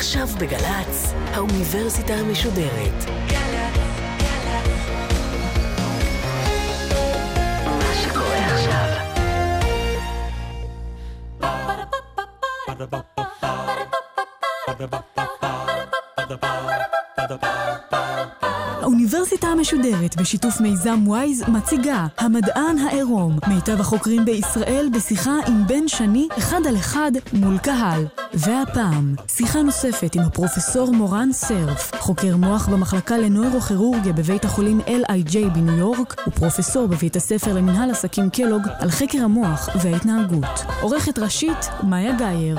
עכשיו בגל"צ, האוניברסיטה המשודרת. האוניברסיטה המשודרת בשיתוף מיזם וויז מציגה המדען העירום, מיטב החוקרים בישראל בשיחה עם בן שני אחד על אחד מול קהל. והפעם, שיחה נוספת עם הפרופסור מורן סרף, חוקר מוח במחלקה לנוירוכירורגיה בבית החולים LIJ בניו יורק, ופרופסור בבית הספר למנהל עסקים קלוג על חקר המוח וההתנהגות. עורכת ראשית, מאיה גאייר.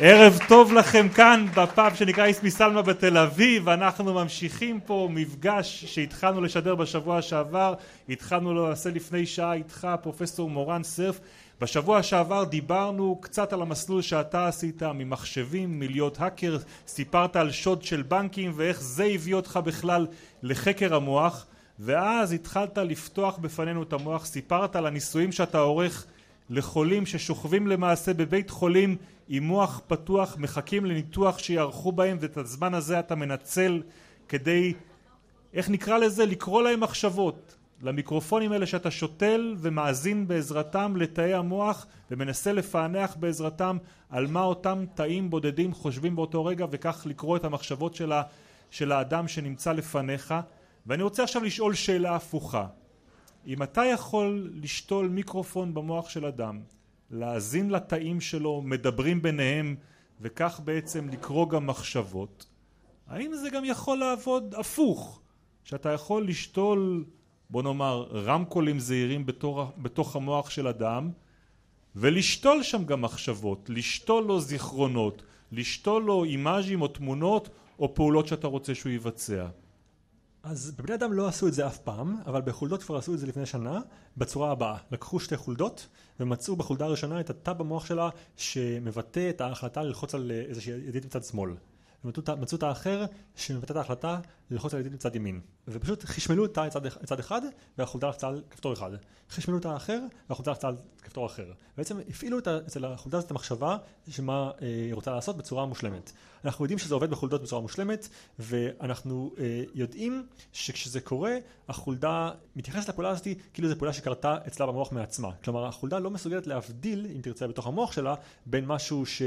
ערב טוב לכם כאן בפאב שנקרא איסמי סלמה בתל אביב. אנחנו ממשיכים פה מפגש שהתחלנו לשדר בשבוע שעבר. התחלנו לעשות לפני שעה איתך פרופסור מורן סרף. בשבוע שעבר דיברנו קצת על המסלול שאתה עשית ממחשבים מלהיות האקר. סיפרת על שוד של בנקים ואיך זה הביא אותך בכלל לחקר המוח. ואז התחלת לפתוח בפנינו את המוח. סיפרת על הניסויים שאתה עורך לחולים ששוכבים למעשה בבית חולים עם מוח פתוח מחכים לניתוח שיערכו בהם ואת הזמן הזה אתה מנצל כדי איך נקרא לזה? לקרוא להם מחשבות. למיקרופונים האלה שאתה שותל ומאזין בעזרתם לתאי המוח ומנסה לפענח בעזרתם על מה אותם תאים בודדים חושבים באותו רגע וכך לקרוא את המחשבות של, ה, של האדם שנמצא לפניך. ואני רוצה עכשיו לשאול שאלה הפוכה. אם אתה יכול לשתול מיקרופון במוח של אדם להאזין לתאים שלו מדברים ביניהם וכך בעצם לקרוא גם מחשבות. האם זה גם יכול לעבוד הפוך? שאתה יכול לשתול בוא נאמר רמקולים זעירים בתור, בתוך המוח של אדם ולשתול שם גם מחשבות. לשתול לו זיכרונות לשתול לו אימאז'ים או תמונות או פעולות שאתה רוצה שהוא יבצע אז בבני אדם לא עשו את זה אף פעם, אבל בחולדות כבר עשו את זה לפני שנה בצורה הבאה. לקחו שתי חולדות ומצאו בחולדה הראשונה את התא במוח שלה שמבטא את ההחלטה ללחוץ על איזושהי ידית מצד שמאל. ומצאו את האחר שמבטא את ההחלטה ללחוץ על ידית מצד ימין. ופשוט חשמלו את התא מצד אחד והחולדה לחצה על כפתור אחד. חשמלו את האחר והחולדה לחצה על כפתור אחר. בעצם הפעילו אצל החולדה הזאת את המחשבה שמה אה, היא רוצה לעשות בצורה מושלמת. אנחנו יודעים שזה עובד בחולדות בצורה מושלמת ואנחנו אה, יודעים שכשזה קורה החולדה מתייחסת לפעולה הזאת כאילו זו פעולה שקרתה אצלה במוח מעצמה. כלומר החולדה לא מסוגלת להבדיל אם תרצה בתוך המוח שלה בין משהו ש...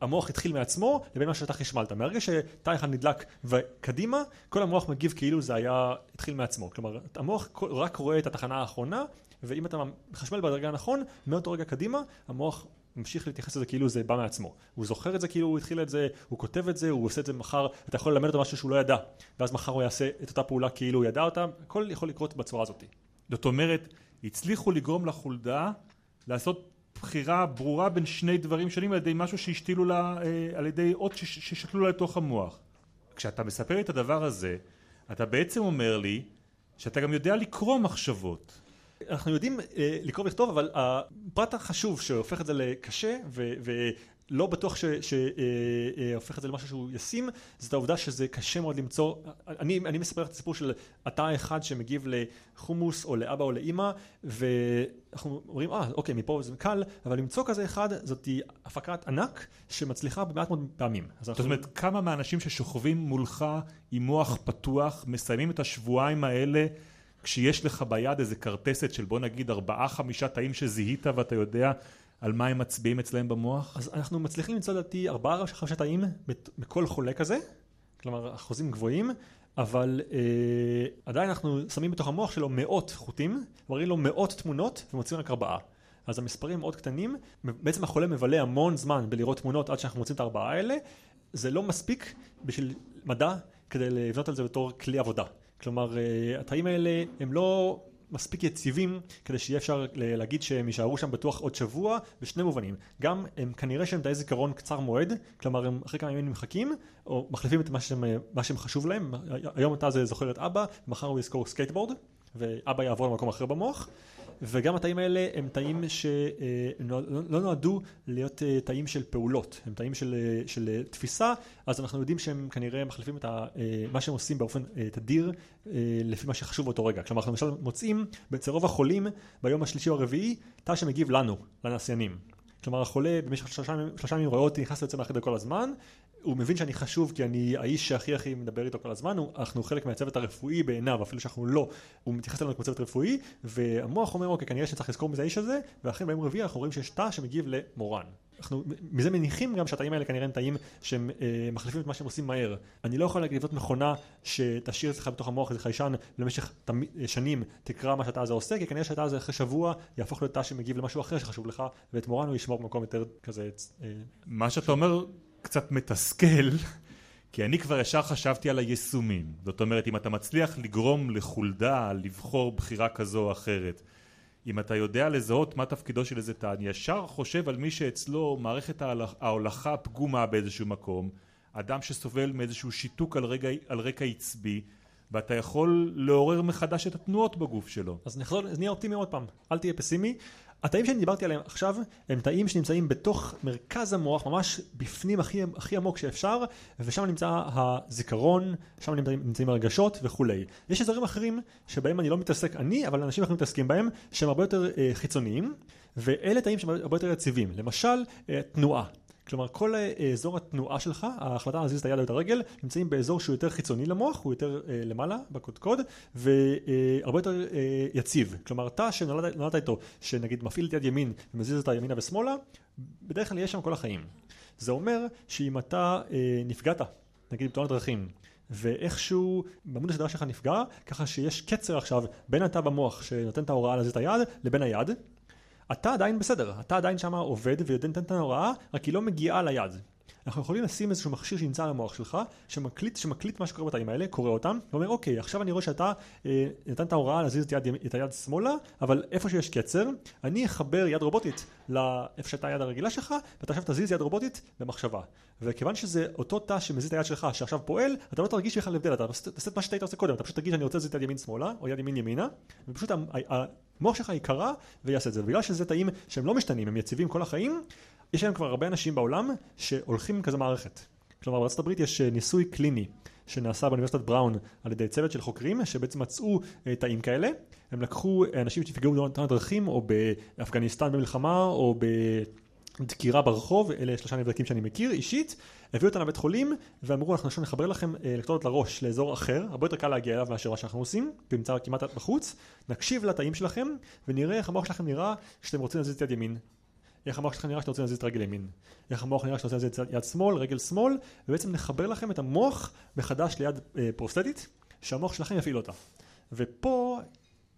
המוח התחיל מעצמו לבין מה שאתה חשמלת. מהרגע שתא אחד נדלק וקדימה, כל המוח מגיב כאילו זה היה, התחיל מעצמו. כלומר, המוח רק רואה את התחנה האחרונה, ואם אתה מחשמל בדרגה הנכון, מאותו רגע קדימה, המוח ממשיך להתייחס לזה כאילו זה בא מעצמו. הוא זוכר את זה כאילו הוא התחיל את זה, הוא כותב את זה, הוא עושה את זה מחר, אתה יכול ללמד אותו משהו שהוא לא ידע, ואז מחר הוא יעשה את אותה פעולה כאילו הוא ידע אותה, הכל יכול לקרות בצורה הזאת. זאת אומרת, הצליחו לגרום לחולדה לעשות בחירה ברורה בין שני דברים שונים על ידי משהו שהשתילו לה, אה, על ידי אות ששתלו לה לתוך המוח. כשאתה מספר לי את הדבר הזה, אתה בעצם אומר לי שאתה גם יודע לקרוא מחשבות. אנחנו יודעים אה, לקרוא ולכתוב, אבל הפרט החשוב שהופך את זה לקשה ו- לא בטוח שהופך את זה למשהו שהוא ישים, זאת העובדה שזה קשה מאוד למצוא, אני, אני מספר את הסיפור של התא אחד שמגיב לחומוס או לאבא או לאימא, ואנחנו אומרים, אה, אוקיי, מפה זה קל, אבל למצוא כזה אחד זאת הפקת ענק שמצליחה במעט מאוד פעמים. זאת אומרת, כמה מהאנשים ששוכבים מולך עם מוח פתוח, מסיימים את השבועיים האלה כשיש לך ביד איזה כרטסת של בוא נגיד ארבעה חמישה תאים שזיהית ואתה יודע על מה הם מצביעים אצלם במוח? אז אנחנו מצליחים למצוא לדעתי ארבעה חמישה תאים בכל חולה כזה, כלומר אחוזים גבוהים, אבל אה, עדיין אנחנו שמים בתוך המוח שלו מאות חוטים, מראים לו מאות תמונות ומוצאים רק ארבעה. אז המספרים מאוד קטנים, בעצם החולה מבלה המון זמן בלראות תמונות עד שאנחנו מוצאים את הארבעה האלה, זה לא מספיק בשביל מדע כדי לבנות על זה בתור כלי עבודה. כלומר, אה, התאים האלה הם לא מספיק יציבים כדי שיהיה אפשר להגיד שהם יישארו שם בטוח עוד שבוע בשני מובנים. גם הם כנראה שהם תאי זיכרון קצר מועד כלומר הם אחרי כמה ימים נמחקים או מחליפים את מה שהם, מה שהם חשוב להם. היום אתה זה זוכר את אבא מחר הוא יזכור סקייטבורד ואבא יעבור למקום אחר במוח וגם התאים האלה הם תאים שלא לא נועדו להיות אה, תאים של פעולות, הם תאים של, אה, של תפיסה, אז אנחנו יודעים שהם כנראה מחליפים את ה, אה, מה שהם עושים באופן תדיר לפי מה שחשוב באותו רגע. כלומר, אנחנו למשל מוצאים אצל רוב החולים ביום השלישי או הרביעי תא שמגיב לנו, לנסיינים. כלומר החולה במשך שלושה שלושה ימים רואה אותי נכנס ויוצא מהחדר כל הזמן, הוא מבין שאני חשוב כי אני האיש שהכי הכי מדבר איתו כל הזמן, הוא- אנחנו חלק מהצוות הרפואי בעיניו, אפילו שאנחנו לא, הוא מתייחס אלינו כמו צוות רפואי, והמוח אומר אוקיי כנראה שצריך לזכור מזה האיש הזה, ואכן ביום רביעי אנחנו רואים שיש תא שמגיב למורן. אנחנו מזה מניחים גם שהתאים האלה כנראה הם תאים שהם אה, מחליפים את מה שהם עושים מהר. אני לא יכול לבנות מכונה שתשאיר אצלך בתוך המוח איזה חיישן למשך תמי, אה, שנים תקרא מה שהתא הזה עושה, כי כנראה שהתא הזה אחרי שבוע יהפוך להיות תא שמגיב למשהו אחר שחשוב לך, ואת מורן הוא ישמור במקום יותר כזה אה, מה שאתה אומר קצת מתסכל, כי אני כבר ישר חשבתי על היישומים. זאת אומרת, אם אתה מצליח לגרום לחולדה לבחור בחירה כזו או אחרת, אם אתה יודע לזהות מה תפקידו של איזה תא, אני ישר חושב על מי שאצלו מערכת ההולכ- ההולכה פגומה באיזשהו מקום, אדם שסובל מאיזשהו שיתוק על, רגע, על רקע עצבי, ואתה יכול לעורר מחדש את התנועות בגוף שלו. אז נחזור, נהיה אופטימי עוד פעם, אל תהיה פסימי. התאים שאני דיברתי עליהם עכשיו הם תאים שנמצאים בתוך מרכז המוח, ממש בפנים הכי, הכי עמוק שאפשר, ושם נמצא הזיכרון, שם נמצאים, נמצאים הרגשות וכולי. יש אזורים אחרים שבהם אני לא מתעסק אני, אבל אנשים אחרים מתעסקים בהם, שהם הרבה יותר אה, חיצוניים, ואלה תאים שהם הרבה יותר יציבים. למשל, אה, תנועה. כלומר כל אה, אזור התנועה שלך, ההחלטה להזיז את היד או את הרגל, נמצאים באזור שהוא יותר חיצוני למוח, הוא יותר אה, למעלה בקודקוד, והרבה יותר אה, יציב. כלומר תא שנולדת נולדת איתו, שנגיד מפעיל את יד ימין ומזיז אותה ימינה ושמאלה, בדרך כלל יהיה שם כל החיים. זה אומר שאם אתה אה, נפגעת, נגיד בתאונת דרכים, ואיכשהו בעמוד השדרה שלך נפגע, ככה שיש קצר עכשיו בין התא במוח שנותן את ההוראה להזיז את היד, לבין היד, אתה עדיין בסדר, אתה עדיין שם עובד ונותן את ההוראה, רק היא לא מגיעה ליד. אנחנו יכולים לשים איזשהו מכשיר שנמצא על המוח שלך, שמקליט, שמקליט מה שקורה בתאים האלה, קורא אותם, ואומר אוקיי, עכשיו אני רואה שאתה אה, נתן את ההוראה להזיז את, יד, את היד שמאלה, אבל איפה שיש קצר, אני אחבר יד רובוטית לאיפה שהייתה היד הרגילה שלך, ואתה עכשיו תזיז יד רובוטית במחשבה. וכיוון שזה אותו תא שמזיז את היד שלך שעכשיו פועל, אתה לא תרגיש בכלל הבדל, אתה תעשה את מה שאתה היית עושה קודם, אתה פשוט תגיד שאני רוצה להזיז את יד ימין שמאלה, או יד ימין ימינה, ופשוט המוח שלך יקרא ויעשה את זה. ובגלל שזה תאים שהם לא משתנים, הם יציבים כל החיים, יש היום כבר הרבה אנשים בעולם שהולכים עם כזה מערכת. כלומר בארצות הברית יש אה, ניסוי קליני שנעשה באוניברסיטת בראון על ידי צוות של חוקרים שבעצם מצאו אה, תאים כאלה. הם לקחו אה, אנשים שנפגעו בתאונת דרכים או באפגניסטן במלחמה או בדקירה ברחוב, אלה שלושה נבדקים שאני מכיר אישית, הביאו אותם לבית חולים ואמרו אנחנו עכשיו נחבר לכם אה, אלקטרודות לראש לאזור אחר, הרבה יותר קל להגיע אליו מאשר מה שאנחנו עושים, נמצא כמעט בחוץ, נקשיב לתאים שלכם ונראה איך המוח שלכם נראה כשאתם רוצים להזיז את יד ימין. איך המוח שלך נראה שאתה רוצה להזיז את רגל ימין, איך המוח נראה שאתה רוצה להזיז את יד שמאל, רגל שמאל, ובעצם נחבר לכם את המוח מחדש ליד אה, פרוסטטית, שהמוח שלכם יפעיל אותה. ופה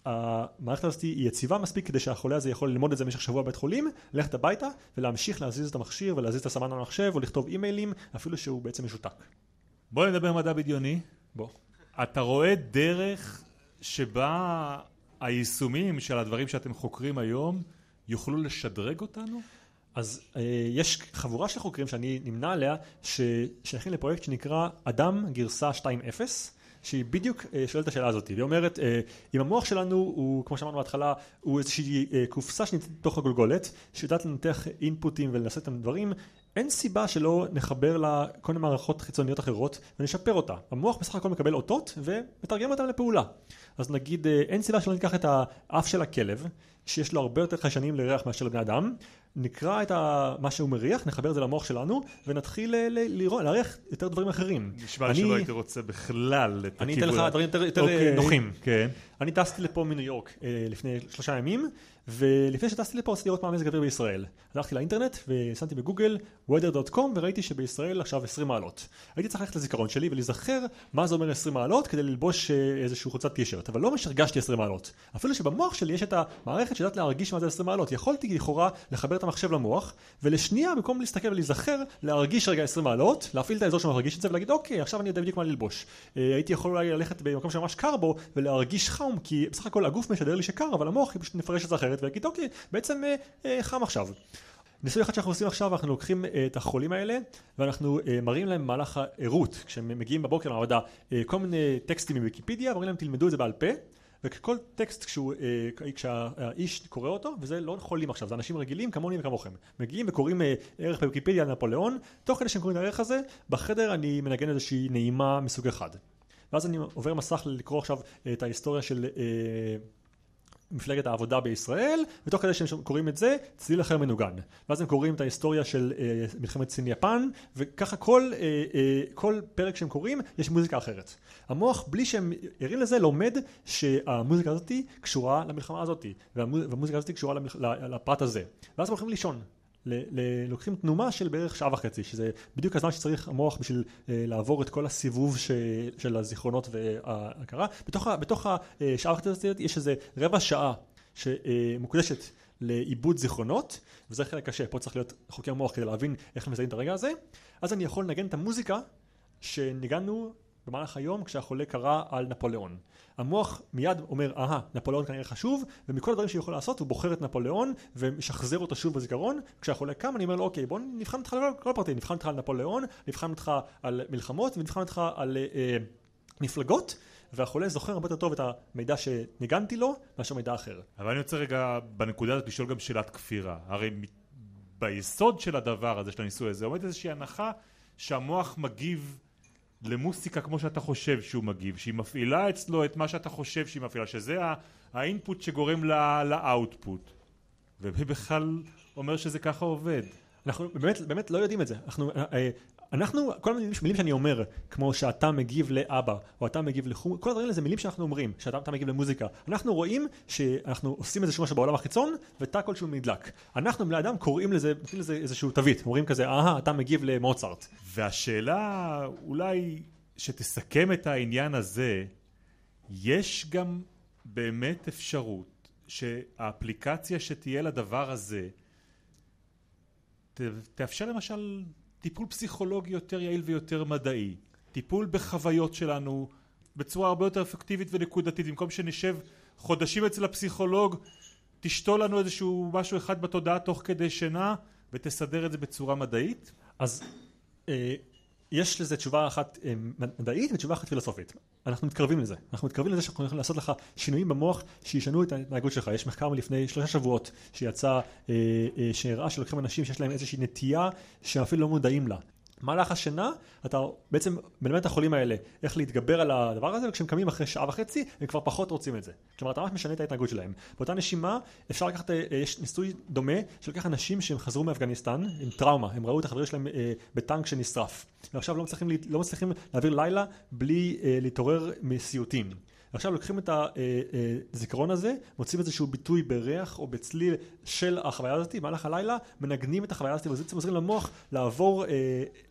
המערכת הזאת היא יציבה מספיק כדי שהחולה הזה יכול ללמוד את זה במשך שבוע בבית חולים, ללכת הביתה ולהמשיך להזיז את המכשיר ולהזיז את הסמן במחשב או לכתוב אימיילים, אפילו שהוא בעצם משותק. בוא נדבר מדע בדיוני. בוא. אתה רואה דרך שבה היישומים של הדברים שאתם חוקרים היום יוכלו לשדרג אותנו? אז אה, יש חבורה של חוקרים שאני נמנה עליה, ששייכים לפרויקט שנקרא אדם גרסה 2.0, שהיא בדיוק אה, שואלת את השאלה הזאת, והיא אומרת, אה, אם המוח שלנו הוא, כמו שאמרנו בהתחלה, הוא איזושהי אה, קופסה שנמצאת בתוך הגולגולת, שיודעת לנתח אינפוטים ולעשות את הדברים, אין סיבה שלא נחבר לה כל מיני מערכות חיצוניות אחרות ונשפר אותה. המוח בסך הכל מקבל אותות ומתרגם אותם לפעולה. אז נגיד, אה, אין סיבה שלא ניקח את האף של הכלב, שיש לו הרבה יותר חיישנים לריח מאשר לבני אדם, נקרא את ה... מה שהוא מריח, נחבר את זה למוח שלנו, ונתחיל ל- ל- להריח יותר דברים אחרים. נשמע לי אני- שלא הייתי רוצה בכלל את אני אתן. לך דברים יותר, יותר אוקיי, נוחים. כן. אני טסתי לפה מניו יורק אה, לפני שלושה ימים, ולפני שטסתי לפה רציתי לראות מה המזג האוויר בישראל. הלכתי לאינטרנט ושמתי בגוגל weather.com וראיתי שבישראל עכשיו 20 מעלות. הייתי צריך ללכת לזיכרון שלי ולהיזכר מה זה אומר 20 מעלות כדי ללבוש אה, איזשהו חולצת טישרט, אבל לא ממש הרגשתי 20 מעלות. אפילו שבמוח שלי יש את המערכת שיודעת להרגיש מה זה 20 מעלות. יכולתי לכאורה לחבר את המחשב למוח, ולשנייה במקום להסתכל ולהיזכר, להרגיש רגע 20 מעלות, להפעיל את האזור שמרגיש את זה ולהגיד אוקיי עכשיו אני יודע בדיוק מה ללבוש. אה, הייתי יכול אולי ללכת במקום שממש קר בו ולהרגיש חום כי בסך הכל הגוף משדר לי שקר אבל המוח פשוט מפרש את זה אחרת ויגיד אוקיי בעצם אה, אה, חם עכשיו. ניסוי אחד שאנחנו עושים עכשיו אנחנו לוקחים אה, את החולים האלה ואנחנו אה, מראים להם במהלך הערות כשהם מגיעים בבוקר למעבדה אה, כל מיני טקסטים מוויקיפדיה אומרים להם תלמדו את זה בעל פה וכל טקסט כשהוא, כשהאיש קורא אותו, וזה לא חולים עכשיו, זה אנשים רגילים כמוני וכמוכם. מגיעים וקוראים ערך בוויקיפדיה על נפוליאון, תוך כדי שהם קוראים את הערך הזה, בחדר אני מנגן איזושהי נעימה מסוג אחד. ואז אני עובר מסך לקרוא עכשיו את ההיסטוריה של מפלגת העבודה בישראל, ותוך כדי שהם קוראים את זה, צליל אחר מנוגן. ואז הם קוראים את ההיסטוריה של אה, מלחמת סין יפן, וככה כל, אה, אה, כל פרק שהם קוראים, יש מוזיקה אחרת. המוח, בלי שהם ערים לזה, לומד שהמוזיקה הזאת קשורה למלחמה הזאת, והמוזיקה הזאת קשורה למלח... לפרט הזה. ואז הם הולכים לישון. לוקחים תנומה של בערך שעה וחצי, שזה בדיוק הזמן שצריך המוח בשביל אה, לעבור את כל הסיבוב של הזיכרונות וההכרה. בתוך, בתוך השעה וחצי הזאת יש איזה רבע שעה שמוקדשת לעיבוד זיכרונות, וזה חלק קשה, פה צריך להיות חוקר מוח כדי להבין איך מזהים את הרגע הזה. אז אני יכול לנגן את המוזיקה שניגענו במהלך היום כשהחולה קרא על נפוליאון. המוח מיד אומר, אהה, נפוליאון כנראה חשוב, ומכל הדברים שהוא יכול לעשות הוא בוחר את נפוליאון ומשחזר אותו שוב בזיכרון. כשהחולה קם אני אומר לו, אוקיי, בוא נבחן אותך על כל הפרטים, נבחן אותך על נפוליאון, נבחן אותך על מלחמות ונבחן אותך על אה, מפלגות. והחולה זוכר הרבה יותר טוב את המידע שניגנתי לו מאשר מידע אחר. אבל אני רוצה רגע בנקודה הזאת לשאול גם שאלת כפירה. הרי ביסוד של הדבר הזה של הניסוי הזה עומדת איזושהי הנחה שהמוח מגיב למוסיקה כמו שאתה חושב שהוא מגיב, שהיא מפעילה אצלו את מה שאתה חושב שהיא מפעילה, שזה האינפוט שגורם לאוטפוט. ומי בכלל אומר שזה ככה עובד? אנחנו באמת, באמת לא יודעים את זה. אנחנו, אה, אנחנו, כל המילים שאני אומר, כמו שאתה מגיב לאבא, או אתה מגיב לחום, כל הדברים האלה זה מילים שאנחנו אומרים, שאתה מגיב למוזיקה. אנחנו רואים שאנחנו עושים איזשהו משהו בעולם החיצון, ותא כלשהו נדלק. אנחנו בני אדם קוראים לזה, נותנים לזה איזשהו תווית, אומרים כזה, אהה, אתה מגיב למוצרט. והשאלה אולי שתסכם את העניין הזה, יש גם באמת אפשרות שהאפליקציה שתהיה לדבר הזה תאפשר למשל טיפול פסיכולוגי יותר יעיל ויותר מדעי, טיפול בחוויות שלנו בצורה הרבה יותר אפקטיבית ונקודתית, במקום שנשב חודשים אצל הפסיכולוג, תשתול לנו איזשהו משהו אחד בתודעה תוך כדי שינה ותסדר את זה בצורה מדעית? אז אה, יש לזה תשובה אחת אה, מדעית ותשובה אחת פילוסופית. אנחנו מתקרבים לזה. אנחנו מתקרבים לזה שאנחנו יכולים לעשות לך שינויים במוח שישנו את ההתנהגות שלך. יש מחקר מלפני שלושה שבועות שיצא, אה, שהראה שלוקחים אנשים שיש להם איזושהי נטייה שאפילו לא מודעים לה. במהלך השינה אתה בעצם מלמד את החולים האלה איך להתגבר על הדבר הזה וכשהם קמים אחרי שעה וחצי הם כבר פחות רוצים את זה. כלומר אתה ממש משנה את ההתנהגות שלהם. באותה נשימה אפשר לקחת, אה, יש ניסוי דומה שלוקח אנשים שהם חזרו מאפגניסטן עם טראומה, הם ראו את החברים שלהם אה, בטנק שנשרף ועכשיו לא מצליחים, לא מצליחים להעביר לילה בלי אה, להתעורר מסיוטים. ועכשיו לוקחים את הזיכרון הזה, מוצאים איזשהו ביטוי בריח או בצליל של החוויה הזאת, במהלך הלילה, מנגנים את החוויה הזאת, ובעצם עוזרים למוח לעבור,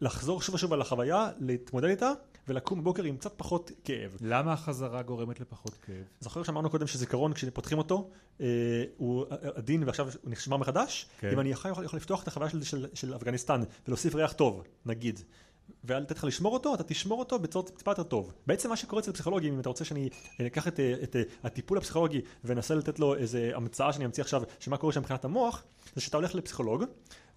לחזור שוב ושוב על החוויה, להתמודד איתה. ולקום בבוקר עם קצת פחות כאב. למה החזרה גורמת לפחות כאב? זוכר שאמרנו קודם שזיכרון כשפותחים אותו אה, הוא עדין ועכשיו הוא נשמע מחדש? כן. אם אני יכול, יכול לפתוח את החוויה של, של, של אפגניסטן ולהוסיף ריח טוב, נגיד, ולתת לך לשמור אותו, אתה תשמור אותו בצורה טיפה יותר טוב. בעצם מה שקורה אצל פסיכולוגים, אם אתה רוצה שאני אקח את, את, את הטיפול הפסיכולוגי ואנסה לתת לו איזה המצאה שאני אמציא עכשיו, שמה קורה שם מבחינת המוח, זה שאתה הולך לפסיכולוג,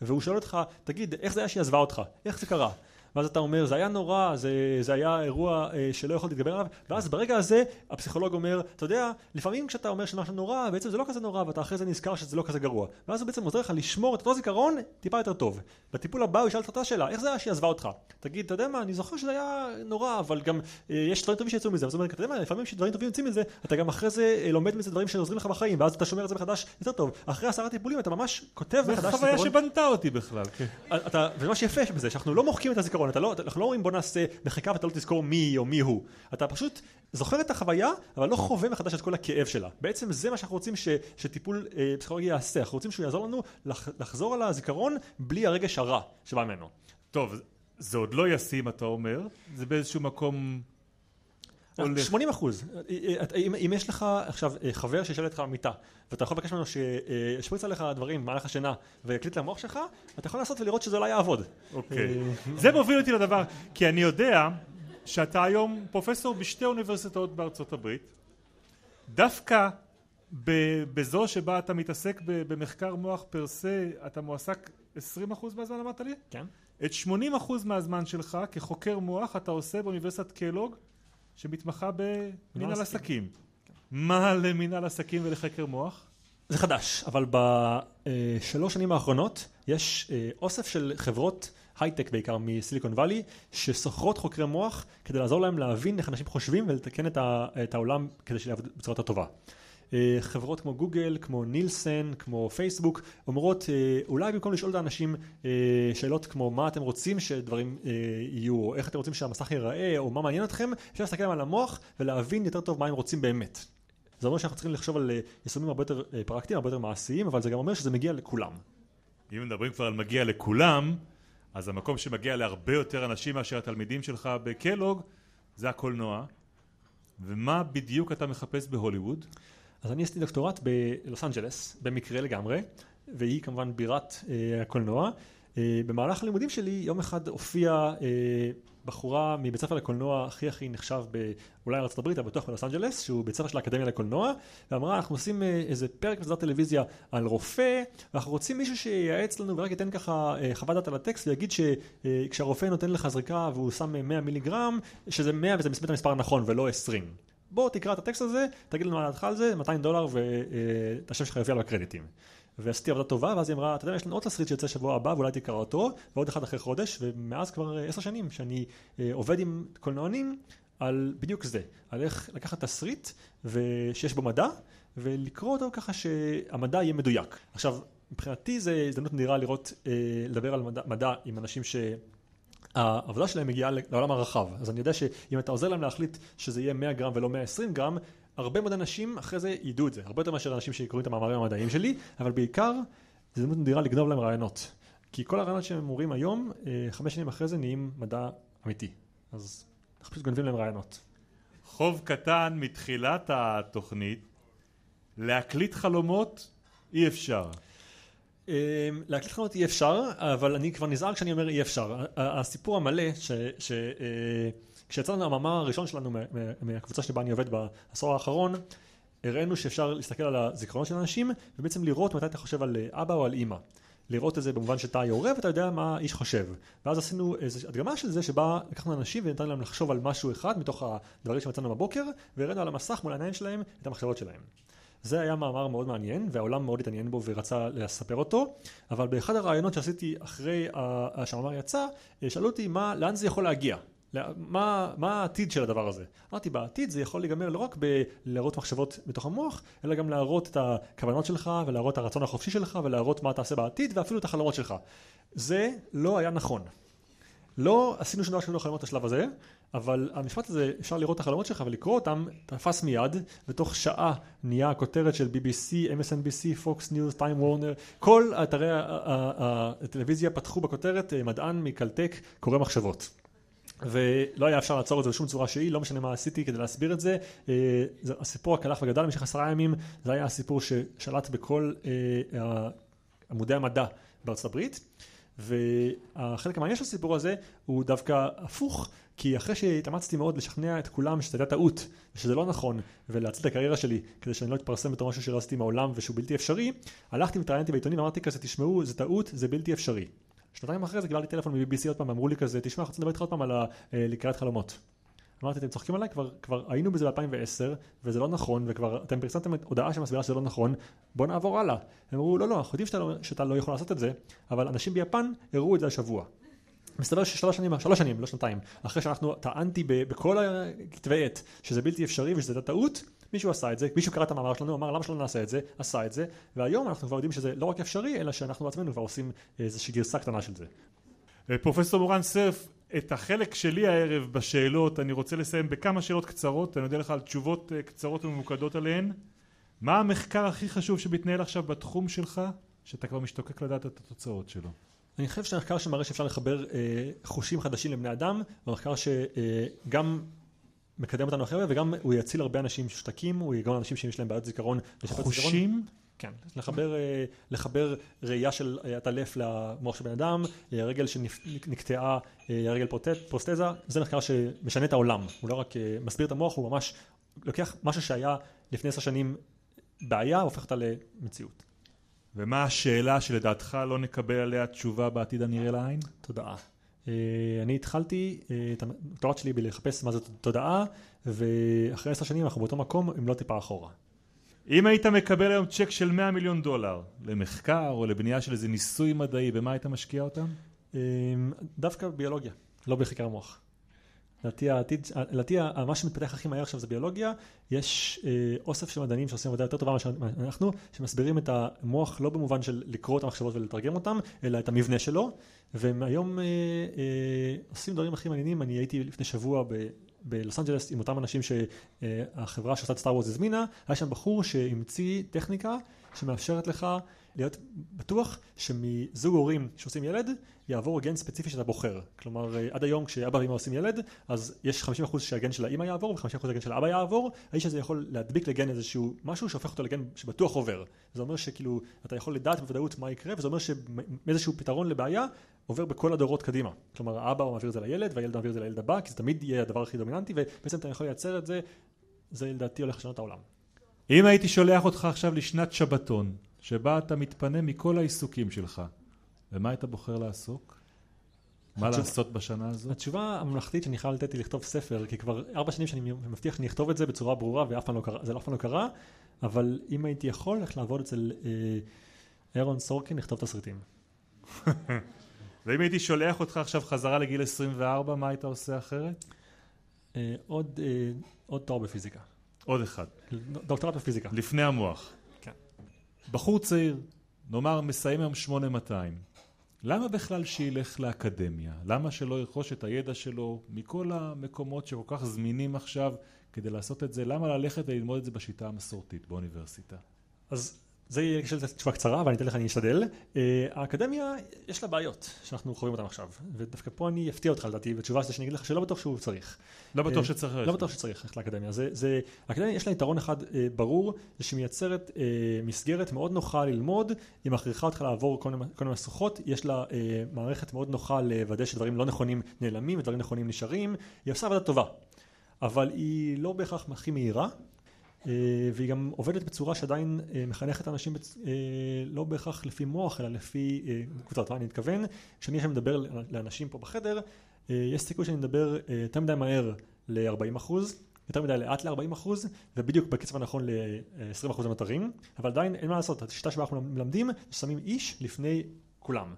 והוא שואל אותך, תגיד, איך זה היה שהיא עזבה אותך? איך זה קרה? ואז אתה אומר, זה היה נורא, זה, זה היה אירוע אה, שלא יכולתי להתגבר עליו, ואז ברגע הזה הפסיכולוג אומר, אתה יודע, לפעמים כשאתה אומר שמשהו נורא, בעצם זה לא כזה נורא, ואתה אחרי זה נזכר שזה לא כזה גרוע. ואז הוא בעצם עוזר לך לשמור את אותו זיכרון טיפה יותר טוב. בטיפול הבא הוא ישאל את אותה שאלה, איך זה היה שהיא עזבה אותך? תגיד, אתה יודע מה, אני זוכר שזה היה נורא, אבל גם אה, יש דברים טובים שיצאו מזה. אז הוא אומר, אתה יודע מה, לפעמים כשדברים טובים יוצאים מזה, אתה גם אחרי זה אה, לומד מזה דברים שעוזרים לך בחיים, ואז אתה שומר את זה מחדש יותר טוב. אחרי עשרה טיפולים אתה ממש כותב מחדש זיכרון. זה חוויה שבנתה אותי בכלל. כן. אתה, ומה שיפה בזה, שאנחנו לא מוחקים את הזיכרון, אתה לא, אנחנו לא אומרים בוא נעשה מחיקה ואתה לא תזכור מי או מי הוא. אתה פשוט זוכר את החוויה, אבל לא חווה מחדש את כל הכאב שלה. בעצם זה מה שאנחנו רוצים ש, שטיפול אה, פסיכולוגי יעשה. אנחנו רוצים שהוא יעזור לנו לח, לחזור על הזיכרון בלי הרגש הרע שבא ממנו. טוב, זה עוד לא ישים אתה אומר, זה באיזשהו מקום... 80 אחוז. אם, אם יש לך עכשיו אה, חבר שישאל אותך במיטה, ואתה יכול לבקש ממנו שישפריץ עליך דברים במהלך השינה ויקליט למוח שלך, אתה יכול לעשות ולראות שזה אולי יעבוד. אוקיי. אה, זה מוביל אותי לדבר, כי אני יודע שאתה היום פרופסור בשתי אוניברסיטאות בארצות הברית, דווקא בזו שבה אתה מתעסק במחקר מוח פר סה, אתה מועסק 20% מהזמן אמרת לי? כן. את 80% מהזמן שלך כחוקר מוח אתה עושה באוניברסיטת קלוג שמתמחה במנהל עסקים. מה למנהל עסקים ולחקר מוח? זה חדש, אבל בשלוש שנים האחרונות יש אה, אוסף של חברות הייטק בעיקר מסיליקון וואלי, ששוכרות חוקרי מוח כדי לעזור להם להבין איך אנשים חושבים ולתקן את העולם כדי שיעבוד בצורה יותר טובה. אה, חברות כמו גוגל, כמו נילסן, כמו פייסבוק, אומרות אה, אולי במקום לשאול את האנשים אה, שאלות כמו מה אתם רוצים שדברים יהיו, או איך אתם רוצים שהמסך ייראה, או מה מעניין אתכם, אפשר להסתכל על המוח ולהבין יותר טוב מה הם רוצים באמת. זה אומר שאנחנו צריכים לחשוב על יישומים הרבה יותר פרקטיים, הרבה יותר מעשיים, אבל זה גם אומר שזה מגיע לכולם. אם מדברים כבר על מגיע לכולם, אז המקום שמגיע להרבה יותר אנשים מאשר התלמידים שלך בקולג', זה הקולנוע. ומה בדיוק אתה מחפש בהוליווד? אז אני עשיתי דוקטורט בלוס אנג'לס, במקרה לגמרי, והיא כמובן בירת אה, הקולנוע. אה, במהלך הלימודים שלי יום אחד הופיעה אה, בחורה מבית ספר לקולנוע הכי הכי נחשב באולי ארצות הברית, אבל בטוח בלוס אנג'לס, שהוא בית ספר של האקדמיה לקולנוע, ואמרה אנחנו עושים אה, איזה פרק בסדרת טלוויזיה על רופא, ואנחנו רוצים מישהו שייעץ לנו ורק ייתן ככה אה, חוות דעת על הטקסט ויגיד שכשהרופא נותן לך זריקה והוא שם 100 מיליגרם, שזה 100 וזה באמת המספר הנכון ולא 20. בוא תקרא את הטקסט הזה, תגיד לנו מה דעתך על זה, 200 דולר ואת השם שלך יופיע בקרדיטים. ועשיתי עבודה טובה, ואז היא אמרה, אתה יודע, יש לנו עוד תסריט שיוצא שבוע הבא, ואולי תקרא אותו, ועוד אחד אחרי חודש, ומאז כבר עשר שנים שאני אה, עובד עם קולנוענים על בדיוק זה, על איך לקחת תסריט שיש בו מדע, ולקרוא אותו ככה שהמדע יהיה מדויק. עכשיו, מבחינתי זה הזדמנות נדירה לראות, אה, לדבר על מדע, מדע עם אנשים ש... העבודה שלהם מגיעה לעולם הרחב, אז אני יודע שאם אתה עוזר להם להחליט שזה יהיה 100 גרם ולא 120 גרם, הרבה מאוד אנשים אחרי זה ידעו את זה, הרבה יותר מאשר אנשים שקוראים את המאמרים המדעיים שלי, אבל בעיקר זה הזדמנות נדירה לגנוב להם רעיונות. כי כל הרעיונות שהם אומרים היום, אה, חמש שנים אחרי זה נהיים מדע אמיתי. אז אנחנו פשוט גונבים להם רעיונות. חוב קטן מתחילת התוכנית, להקליט חלומות אי אפשר. אה, להקליט חלומות אי אפשר, אבל אני כבר נזהר כשאני אומר אי אפשר. הסיפור המלא, אה, כשיצא לנו המאמר הראשון שלנו מהקבוצה שבה אני עובד בעשור האחרון, הראינו שאפשר להסתכל על הזיכרונות של אנשים ובעצם לראות מתי אתה חושב על אבא או על אימא. לראות את זה במובן שאתה היורה ואתה יודע מה האיש חושב. ואז עשינו איזו הדגמה של זה שבה לקחנו אנשים ונתנו להם לחשוב על משהו אחד מתוך הדברים שמצאנו בבוקר והראינו על המסך מול העיניים שלהם את המחשבות שלהם. זה היה מאמר מאוד מעניין והעולם מאוד התעניין בו ורצה לספר אותו אבל באחד הראיונות שעשיתי אחרי שהמאמר יצא שאלו אותי מה, לאן זה יכול להגיע מה, מה העתיד של הדבר הזה? אמרתי, בעתיד זה יכול להיגמר לא רק בלהראות מחשבות בתוך המוח, אלא גם להראות את הכוונות שלך, ולהראות את הרצון החופשי שלך, ולהראות מה תעשה בעתיד, ואפילו את החלומות שלך. זה לא היה נכון. לא עשינו שום דבר שלא חלומות בשלב הזה, אבל המשפט הזה, אפשר לראות את החלומות שלך ולקרוא אותם, תפס מיד, ותוך שעה נהיה כותרת של BBC, MSNBC, Fox News, Time Warner, כל אתרי הטלוויזיה פתחו בכותרת מדען מקלטק קורא מחשבות. ולא היה אפשר לעצור את זה בשום צורה שהיא, לא משנה מה עשיתי כדי להסביר את זה. אה, הסיפור הלך וגדל במשך עשרה ימים, זה היה הסיפור ששלט בכל אה, עמודי המדע בארצות הברית. והחלק המעניין של הסיפור הזה הוא דווקא הפוך, כי אחרי שהתאמצתי מאוד לשכנע את כולם שזו הייתה טעות, ושזה לא נכון, ולהציל את הקריירה שלי, כדי שאני לא אתפרסם בתור משהו שלא עשיתי מעולם ושהוא בלתי אפשרי, הלכתי והתראיינתי בעיתונים ואמרתי כזה, תשמעו, זה טעות, זה בלתי אפשרי. שנתיים אחרי זה קיבלתי טלפון מ-BBC עוד פעם, אמרו לי כזה, תשמע, אנחנו רוצים לדבר איתך עוד פעם על אה, לקראת חלומות. אמרתי, אתם צוחקים עליי? כבר, כבר היינו בזה ב-2010, וזה לא נכון, וכבר אתם פרסמתם הודעה שמסבירה שזה לא נכון, בוא נעבור הלאה. הם אמרו, לא, לא, אנחנו יודעים שאתה לא, שאתה לא יכול לעשות את זה, אבל אנשים ביפן הראו את זה השבוע. מסתבר ששלוש שנים, שלוש שנים, לא שנתיים, אחרי שאנחנו טענתי בכל הכתבי עת שזה בלתי אפשרי ושזו טעות, מישהו עשה את זה, מישהו קרא את המאמר שלנו, אמר למה שלא נעשה את זה, עשה את זה, והיום אנחנו כבר יודעים שזה לא רק אפשרי, אלא שאנחנו בעצמנו כבר עושים איזושהי גרסה קטנה של זה. אה, פרופסור מורן סרף, את החלק שלי הערב בשאלות אני רוצה לסיים בכמה שאלות קצרות, אני אודה לך על תשובות אה, קצרות וממוקדות עליהן. מה המחקר הכי חשוב שמתנהל עכשיו בתחום שלך, שאתה כבר משתוקק לדעת את התוצאות שלו? אני חושב שהמחקר שמראה שאפשר לחבר אה, חושים חדשים לבני אדם, הוא מחקר שגם אה, מקדם אותנו אחרי וגם הוא יציל הרבה אנשים ששתקים, הוא יגרום לאנשים שיש להם בעיות זיכרון. חושים? כן, לחבר, אה, לחבר ראייה של הטלף למוח של בן אדם, אה, הרגל שנקטעה, אה, הרגל פרוסטזה, זה מחקר שמשנה את העולם, הוא לא רק מסביר את המוח, הוא ממש לוקח משהו שהיה לפני עשר שנים בעיה, הופך אותה למציאות. ומה השאלה שלדעתך לא נקבל עליה תשובה בעתיד הנראה לעין? תודעה. אני התחלתי את התואר שלי בלחפש מה זאת תודעה, ואחרי עשר שנים אנחנו באותו מקום, אם לא טיפה אחורה. אם היית מקבל היום צ'ק של 100 מיליון דולר למחקר או לבנייה של איזה ניסוי מדעי, במה היית משקיע אותם? אמ, דווקא ביולוגיה, לא בחקר המוח. לדעתי מה שמתפתח הכי מהר עכשיו זה ביולוגיה, יש אה, אוסף של מדענים שעושים עבודה יותר טובה ממה שאנחנו, שמסבירים את המוח לא במובן של לקרוא את המחשבות ולתרגם אותם, אלא את המבנה שלו, והם היום אה, אה, עושים דברים הכי מעניינים, אני הייתי לפני שבוע. בלוס אנג'לס עם אותם אנשים שהחברה שעושה את סטאר וורז הזמינה, היה שם בחור שהמציא טכניקה שמאפשרת לך להיות בטוח שמזוג הורים שעושים ילד יעבור גן ספציפי שאתה בוחר. כלומר עד היום כשאבא ואמא עושים ילד אז יש 50% שהגן של האמא יעבור ו-50% שהגן של האבא יעבור, האיש הזה יכול להדביק לגן איזשהו משהו שהופך אותו לגן שבטוח עובר. זה אומר שכאילו אתה יכול לדעת בוודאות מה יקרה וזה אומר שאיזשהו פתרון לבעיה עובר בכל הדורות קדימה. כלומר האבא מעביר את זה לילד והילד מעביר את זה לילד הבא כי זה תמיד יהיה הדבר הכי דומיננטי ובעצם אתה יכול לייצר את זה, זה לדעתי הולך לשנות העולם. אם הייתי שולח אותך עכשיו לשנת שבתון שבה אתה מתפנה מכל העיסוקים שלך, ומה היית בוחר לעסוק? מה התשוב... לעשות בשנה הזאת? התשובה הממלכתית שאני חייב לתת היא לכתוב ספר, כי כבר ארבע שנים שאני מבטיח שאני אכתוב את זה בצורה ברורה ואף פעם לא קרה, זה אף פעם לא קרה, אבל אם הייתי יכול, איך לעבוד אצל אה, אירון סורקין לכתוב תסריטים. ואם הייתי שולח אותך עכשיו חזרה לגיל 24, מה היית עושה אחרת? אה, עוד, אה, עוד תואר בפיזיקה. עוד אחד. דוקטורט בפיזיקה. לפני המוח. בחור צעיר, נאמר מסיים היום 8200, למה בכלל שילך לאקדמיה? למה שלא ירכוש את הידע שלו מכל המקומות שכל כך זמינים עכשיו כדי לעשות את זה? למה ללכת וללמוד את זה בשיטה המסורתית באוניברסיטה? אז זה יהיה תשובה קצרה ואני אתן לך, אני אשתדל. אה, האקדמיה, יש לה בעיות שאנחנו חווים אותן עכשיו, ודווקא פה אני אפתיע אותך לדעתי בתשובה שלי שאני אגיד לך שלא בטוח שהוא צריך. לא בטוח אה, שצריך לא בטוח שצריך ללכת לאקדמיה. זה, זה, האקדמיה יש לה יתרון אחד אה, ברור, זה שהיא מייצרת מסגרת מאוד נוחה ללמוד, היא מכריחה אותך לעבור כל מיני משוכות, יש לה מערכת מאוד נוחה לוודא שדברים לא נכונים נעלמים ודברים נכונים נשארים, היא עושה עבודה טובה. אבל היא לא בהכרח הכי מהירה, והיא גם עובדת בצורה שעדיין אה, מחנכת אנשים אה, לא בהכרח לפי מוח אלא לפי קבוצות, אני מתכוון. שאני עכשיו מדבר לאנשים פה בחדר יש סיכוי שאני מדבר יותר מדי מהר ל-40 אחוז יותר מדי לאט ל-40 אחוז ובדיוק בקצב הנכון ל-20 אחוז הנותרים אבל עדיין אין מה לעשות, השיטה שבה אנחנו מלמדים שמים איש לפני כולם.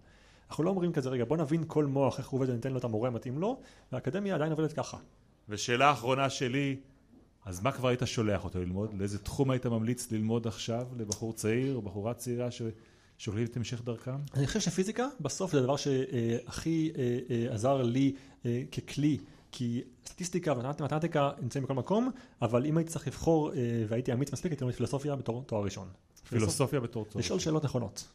אנחנו לא אומרים כזה רגע בוא נבין כל מוח איך הוא עובד וניתן לו את המורה המתאים לו. והאקדמיה עדיין עובדת ככה. ושאלה אחרונה שלי אז מה כבר היית שולח אותו ללמוד? לאיזה תחום היית ממליץ ללמוד עכשיו לבחור צעיר או בחורה צעירה ש... שהולכים את המשך דרכם? אני חושב שפיזיקה בסוף זה הדבר שהכי אה, אה, עזר לי אה, ככלי כי סטטיסטיקה ומתמטיקה נמצאים בכל מקום אבל אם הייתי צריך לבחור והייתי אמיץ מספיק הייתי לומד פילוסופיה בתור תואר ראשון. פילוסופיה בתור תואר ראשון. לשאול שאלות נכונות.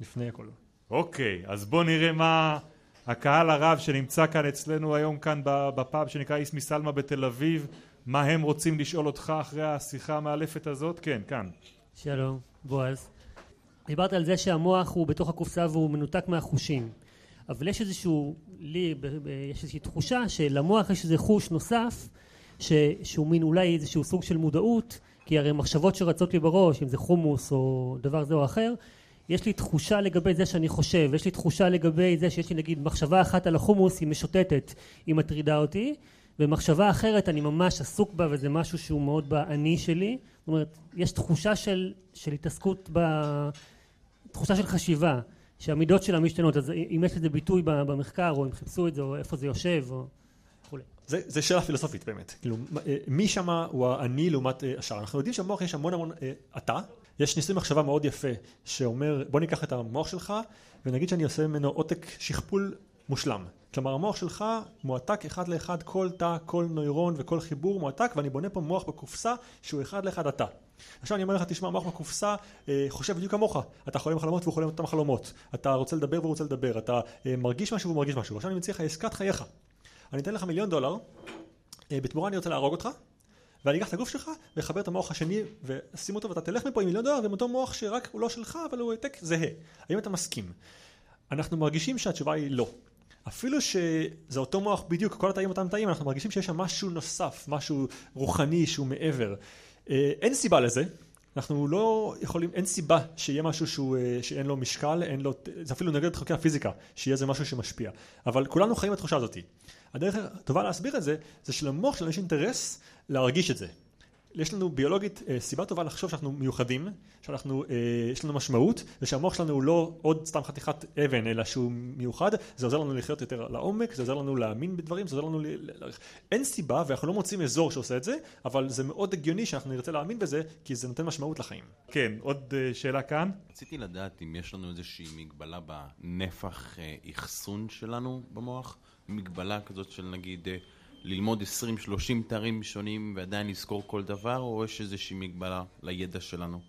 לפני הכל. אוקיי אז בוא נראה מה הקהל הרב שנמצא כאן אצלנו היום כאן בפאב שנקרא איסמי סלמה בתל אביב מה הם רוצים לשאול אותך אחרי השיחה המאלפת הזאת? כן, כאן. שלום, בועז. דיברת על זה שהמוח הוא בתוך הקופסה והוא מנותק מהחושים. אבל יש איזשהו, לי יש איזושהי תחושה שלמוח יש איזה חוש נוסף ש, שהוא מין אולי איזשהו סוג של מודעות כי הרי מחשבות שרצות לי בראש אם זה חומוס או דבר זה או אחר יש לי תחושה לגבי זה שאני חושב יש לי תחושה לגבי זה שיש לי נגיד מחשבה אחת על החומוס היא משוטטת היא מטרידה אותי ומחשבה אחרת אני ממש עסוק בה וזה משהו שהוא מאוד באני שלי. זאת אומרת יש תחושה של, של התעסקות ב... תחושה של חשיבה שהמידות שלה משתנות. אז אם יש לזה ביטוי במחקר או אם חיפשו את זה או איפה זה יושב או. זה, זה שאלה פילוסופית באמת, כאילו מי שמה הוא האני לעומת אה, השאר, אנחנו יודעים שבמוח יש המון המון אה, אתה, יש ניסוי מחשבה מאוד יפה שאומר בוא ניקח את המוח שלך ונגיד שאני עושה ממנו עותק שכפול מושלם. כלומר המוח שלך מועתק אחד לאחד כל תא, כל נוירון וכל חיבור מועתק ואני בונה פה מוח בקופסה שהוא אחד לאחד התא. עכשיו אני אומר לך תשמע מוח בקופסה אה, חושב בדיוק כמוך. אתה חולם חלומות והוא חולם אותם חלומות. אתה רוצה לדבר והוא רוצה לדבר. אתה אה, מרגיש משהו והוא מרגיש משהו. עכשיו אני מציע לך עסקת חייך. אני אתן לך מיליון דולר אה, בתמורה אני רוצה להרוג אותך ואני אקח את הגוף שלך ואחבר את המוח השני ושים אותו ואתה תלך מפה עם מיליון דולר ועם אותו מוח שרק הוא לא שלך אבל הוא העתק זהה. האם אתה מסכים? אנחנו מרגישים שהתשובה היא לא אפילו שזה אותו מוח בדיוק, כל התאים אותם תאים, אנחנו מרגישים שיש שם משהו נוסף, משהו רוחני שהוא מעבר. אה, אין סיבה לזה, אנחנו לא יכולים, אין סיבה שיהיה משהו שהוא, אה, שאין לו משקל, אין לו, זה אפילו נגד חוקי הפיזיקה, שיהיה זה משהו שמשפיע. אבל כולנו חיים בתחושה הזאת. הדרך הטובה להסביר את זה, זה שלמוח שלנו יש אינטרס להרגיש את זה. יש לנו ביולוגית אה, סיבה טובה לחשוב שאנחנו מיוחדים, שאנחנו, אה, יש לנו משמעות, ושהמוח שלנו הוא לא עוד סתם חתיכת אבן, אלא שהוא מיוחד, זה עוזר לנו לחיות יותר לעומק, זה עוזר לנו להאמין בדברים, זה עוזר לנו ל... ל... אין סיבה, ואנחנו לא מוצאים אזור שעושה את זה, אבל זה מאוד הגיוני שאנחנו נרצה להאמין בזה, כי זה נותן משמעות לחיים. כן, עוד אה, שאלה כאן? רציתי לדעת אם יש לנו איזושהי מגבלה בנפח אה, אחסון שלנו במוח, מגבלה כזאת של נגיד... ללמוד 20-30 תארים שונים ועדיין לזכור כל דבר, או יש איזושהי מגבלה לידע שלנו?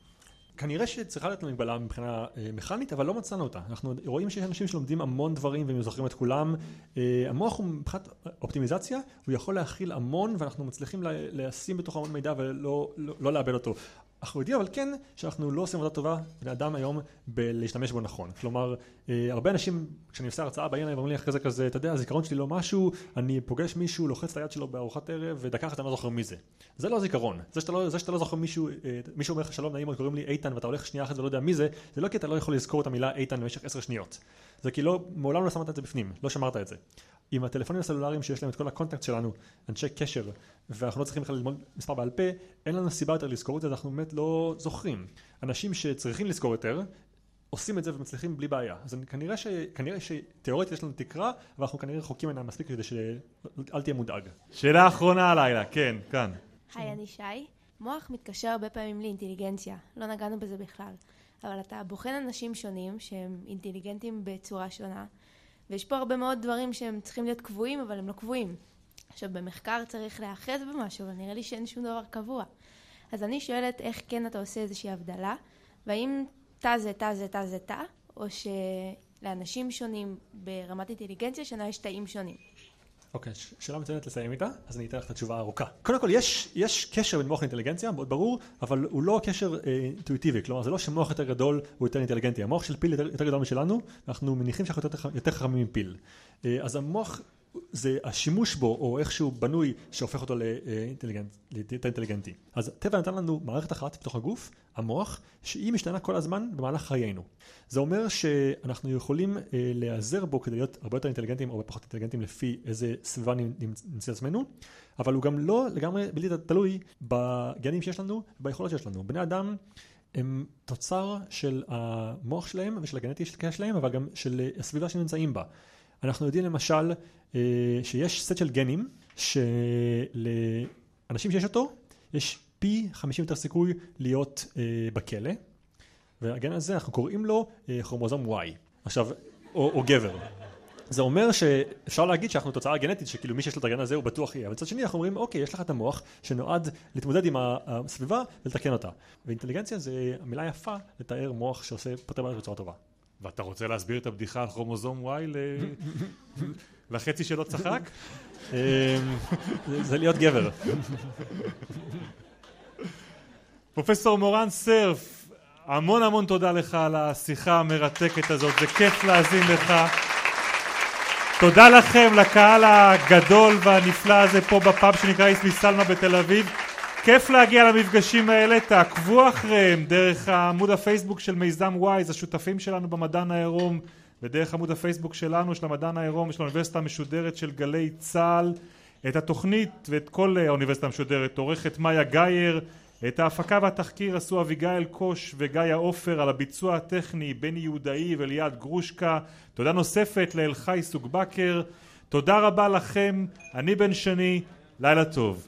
כנראה שצריכה להיות מגבלה מבחינה אה, מכנית, אבל לא מצאנו אותה. אנחנו רואים שיש אנשים שלומדים המון דברים והם זוכרים את כולם. אה, המוח הוא מבחינת אופטימיזציה, הוא יכול להכיל המון ואנחנו מצליחים לשים בתוך המון מידע ולא לא, לא לאבד אותו. אנחנו יודעים אבל כן שאנחנו לא עושים עבודה טובה בני אדם היום בלהשתמש בו נכון. כלומר, הרבה אנשים, כשאני עושה הרצאה באים אליי ואומרים לי אחרי זה כזה, אתה יודע, הזיכרון שלי לא משהו, אני פוגש מישהו, לוחץ את היד שלו בארוחת ערב, ודקה אחת אני לא זוכר מי זה. זה לא זיכרון. זה שאתה לא, זה שאתה לא זוכר מישהו, אה, מישהו אומר לך שלום נעים, קוראים לי איתן, ואתה הולך שנייה אחת ולא יודע מי זה, זה לא כי אתה לא יכול לזכור את המילה איתן במשך עשר שניות. זה כי לא, מעולם לא שמת את זה בפנים, לא שמרת את זה. עם הטלפונים הסלולריים שיש להם את כל ה contacts שלנו, אנשי קשר, ואנחנו לא צריכים בכלל ללמוד מספר בעל פה, אין לנו סיבה יותר לזכור את זה, אנחנו באמת לא זוכרים. אנשים שצריכים לזכור יותר, עושים את זה ומצליחים בלי בעיה. אז כנראה, ש... כנראה שתיאורטית יש לנו תקרה, ואנחנו כנראה רחוקים ממנה מספיק כדי שאל תהיה מודאג. שאלה אחרונה הלילה, כן, כאן. היי, אני שי. מוח מתקשר הרבה פעמים לאינטליגנציה, לא נגענו בזה בכלל. אבל אתה בוחן אנשים שונים שהם אינטליגנטים בצורה שונה, ויש פה הרבה מאוד דברים שהם צריכים להיות קבועים, אבל הם לא קבועים. עכשיו, במחקר צריך להיאחז במשהו, אבל נראה לי שאין שום דבר קבוע. אז אני שואלת איך כן אתה עושה איזושהי הבדלה, והאם תא זה תא זה תא זה תא, או שלאנשים שונים ברמת אינטליגנציה שונה יש תאים שונים. אוקיי, okay, שאלה מצוינת לסיים איתה, אז אני אתן לך את התשובה הארוכה. קודם כל, יש, יש קשר בין מוח לאינטליגנציה, מאוד ברור, אבל הוא לא קשר אה, אינטואיטיבי, כלומר זה לא שמוח יותר גדול הוא יותר אינטליגנטי, המוח של פיל יותר, יותר גדול משלנו, אנחנו מניחים שאנחנו יותר, יותר חכמים מפיל. אה, אז המוח זה השימוש בו או איך שהוא בנוי שהופך אותו ליותר אינטליגנטי. אז הטבע נתן לנו מערכת אחת בתוך הגוף, המוח, שהיא משתנה כל הזמן במהלך חיינו. זה אומר שאנחנו יכולים אה, להיעזר בו כדי להיות הרבה יותר אינטליגנטים או פחות אינטליגנטים לפי איזה סביבה נמצא עצמנו, אבל הוא גם לא לגמרי בלתי תלוי בגנים שיש לנו וביכולות שיש לנו. בני אדם הם תוצר של המוח שלהם ושל הגנטיקה שלהם, אבל גם של הסביבה שנמצאים בה. אנחנו יודעים למשל אה, שיש סט של גנים שלאנשים שיש אותו יש פי 50 יותר סיכוי להיות אה, בכלא. והגן הזה אנחנו קוראים לו אה, כרומוזום Y. עכשיו או, או גבר. זה אומר שאפשר להגיד שאנחנו תוצאה גנטית שכאילו מי שיש לו את הגן הזה הוא בטוח יהיה. אבל מצד שני אנחנו אומרים אוקיי יש לך את המוח שנועד להתמודד עם הסביבה ולתקן אותה. ואינטליגנציה זה מילה יפה לתאר מוח שעושה פותר בעיות בצורה טובה ואתה רוצה להסביר את הבדיחה על כרומוזום Y לחצי שלא צחק? זה להיות גבר. פרופסור מורן סרף, המון המון תודה לך על השיחה המרתקת הזאת, זה כיף להאזין לך. תודה לכם, לקהל הגדול והנפלא הזה פה בפאב שנקרא איסמי סלמה בתל אביב. כיף להגיע למפגשים האלה, תעקבו אחריהם דרך עמוד הפייסבוק של מיזם וויז, השותפים שלנו במדען העירום, ודרך עמוד הפייסבוק שלנו, של המדען העירום, של האוניברסיטה המשודרת של גלי צה"ל. את התוכנית ואת כל האוניברסיטה המשודרת עורכת מאיה גייר, את ההפקה והתחקיר עשו אביגיל קוש וגיא עופר, על הביצוע הטכני בני יהודאי וליעד גרושקה. תודה נוספת לאלחי סוגבקר. תודה רבה לכם, אני בן שני, לילה טוב.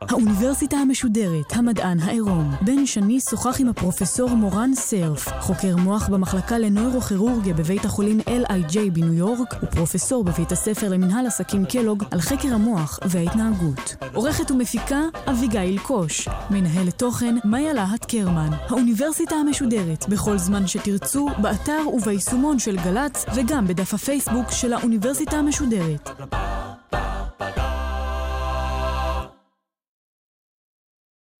האוניברסיטה המשודרת, המדען העירום. בן שני שוחח עם הפרופסור מורן סרף, חוקר מוח במחלקה לנוירוכירורגיה בבית החולים LIJ בניו יורק, ופרופסור בבית הספר למנהל עסקים קלוג על חקר המוח וההתנהגות. עורכת ומפיקה אביגיל קוש. מנהלת תוכן מאיה להט קרמן. האוניברסיטה המשודרת, בכל זמן שתרצו, באתר וביישומון של גל"צ, וגם בדף הפייסבוק של האוניברסיטה המשודרת.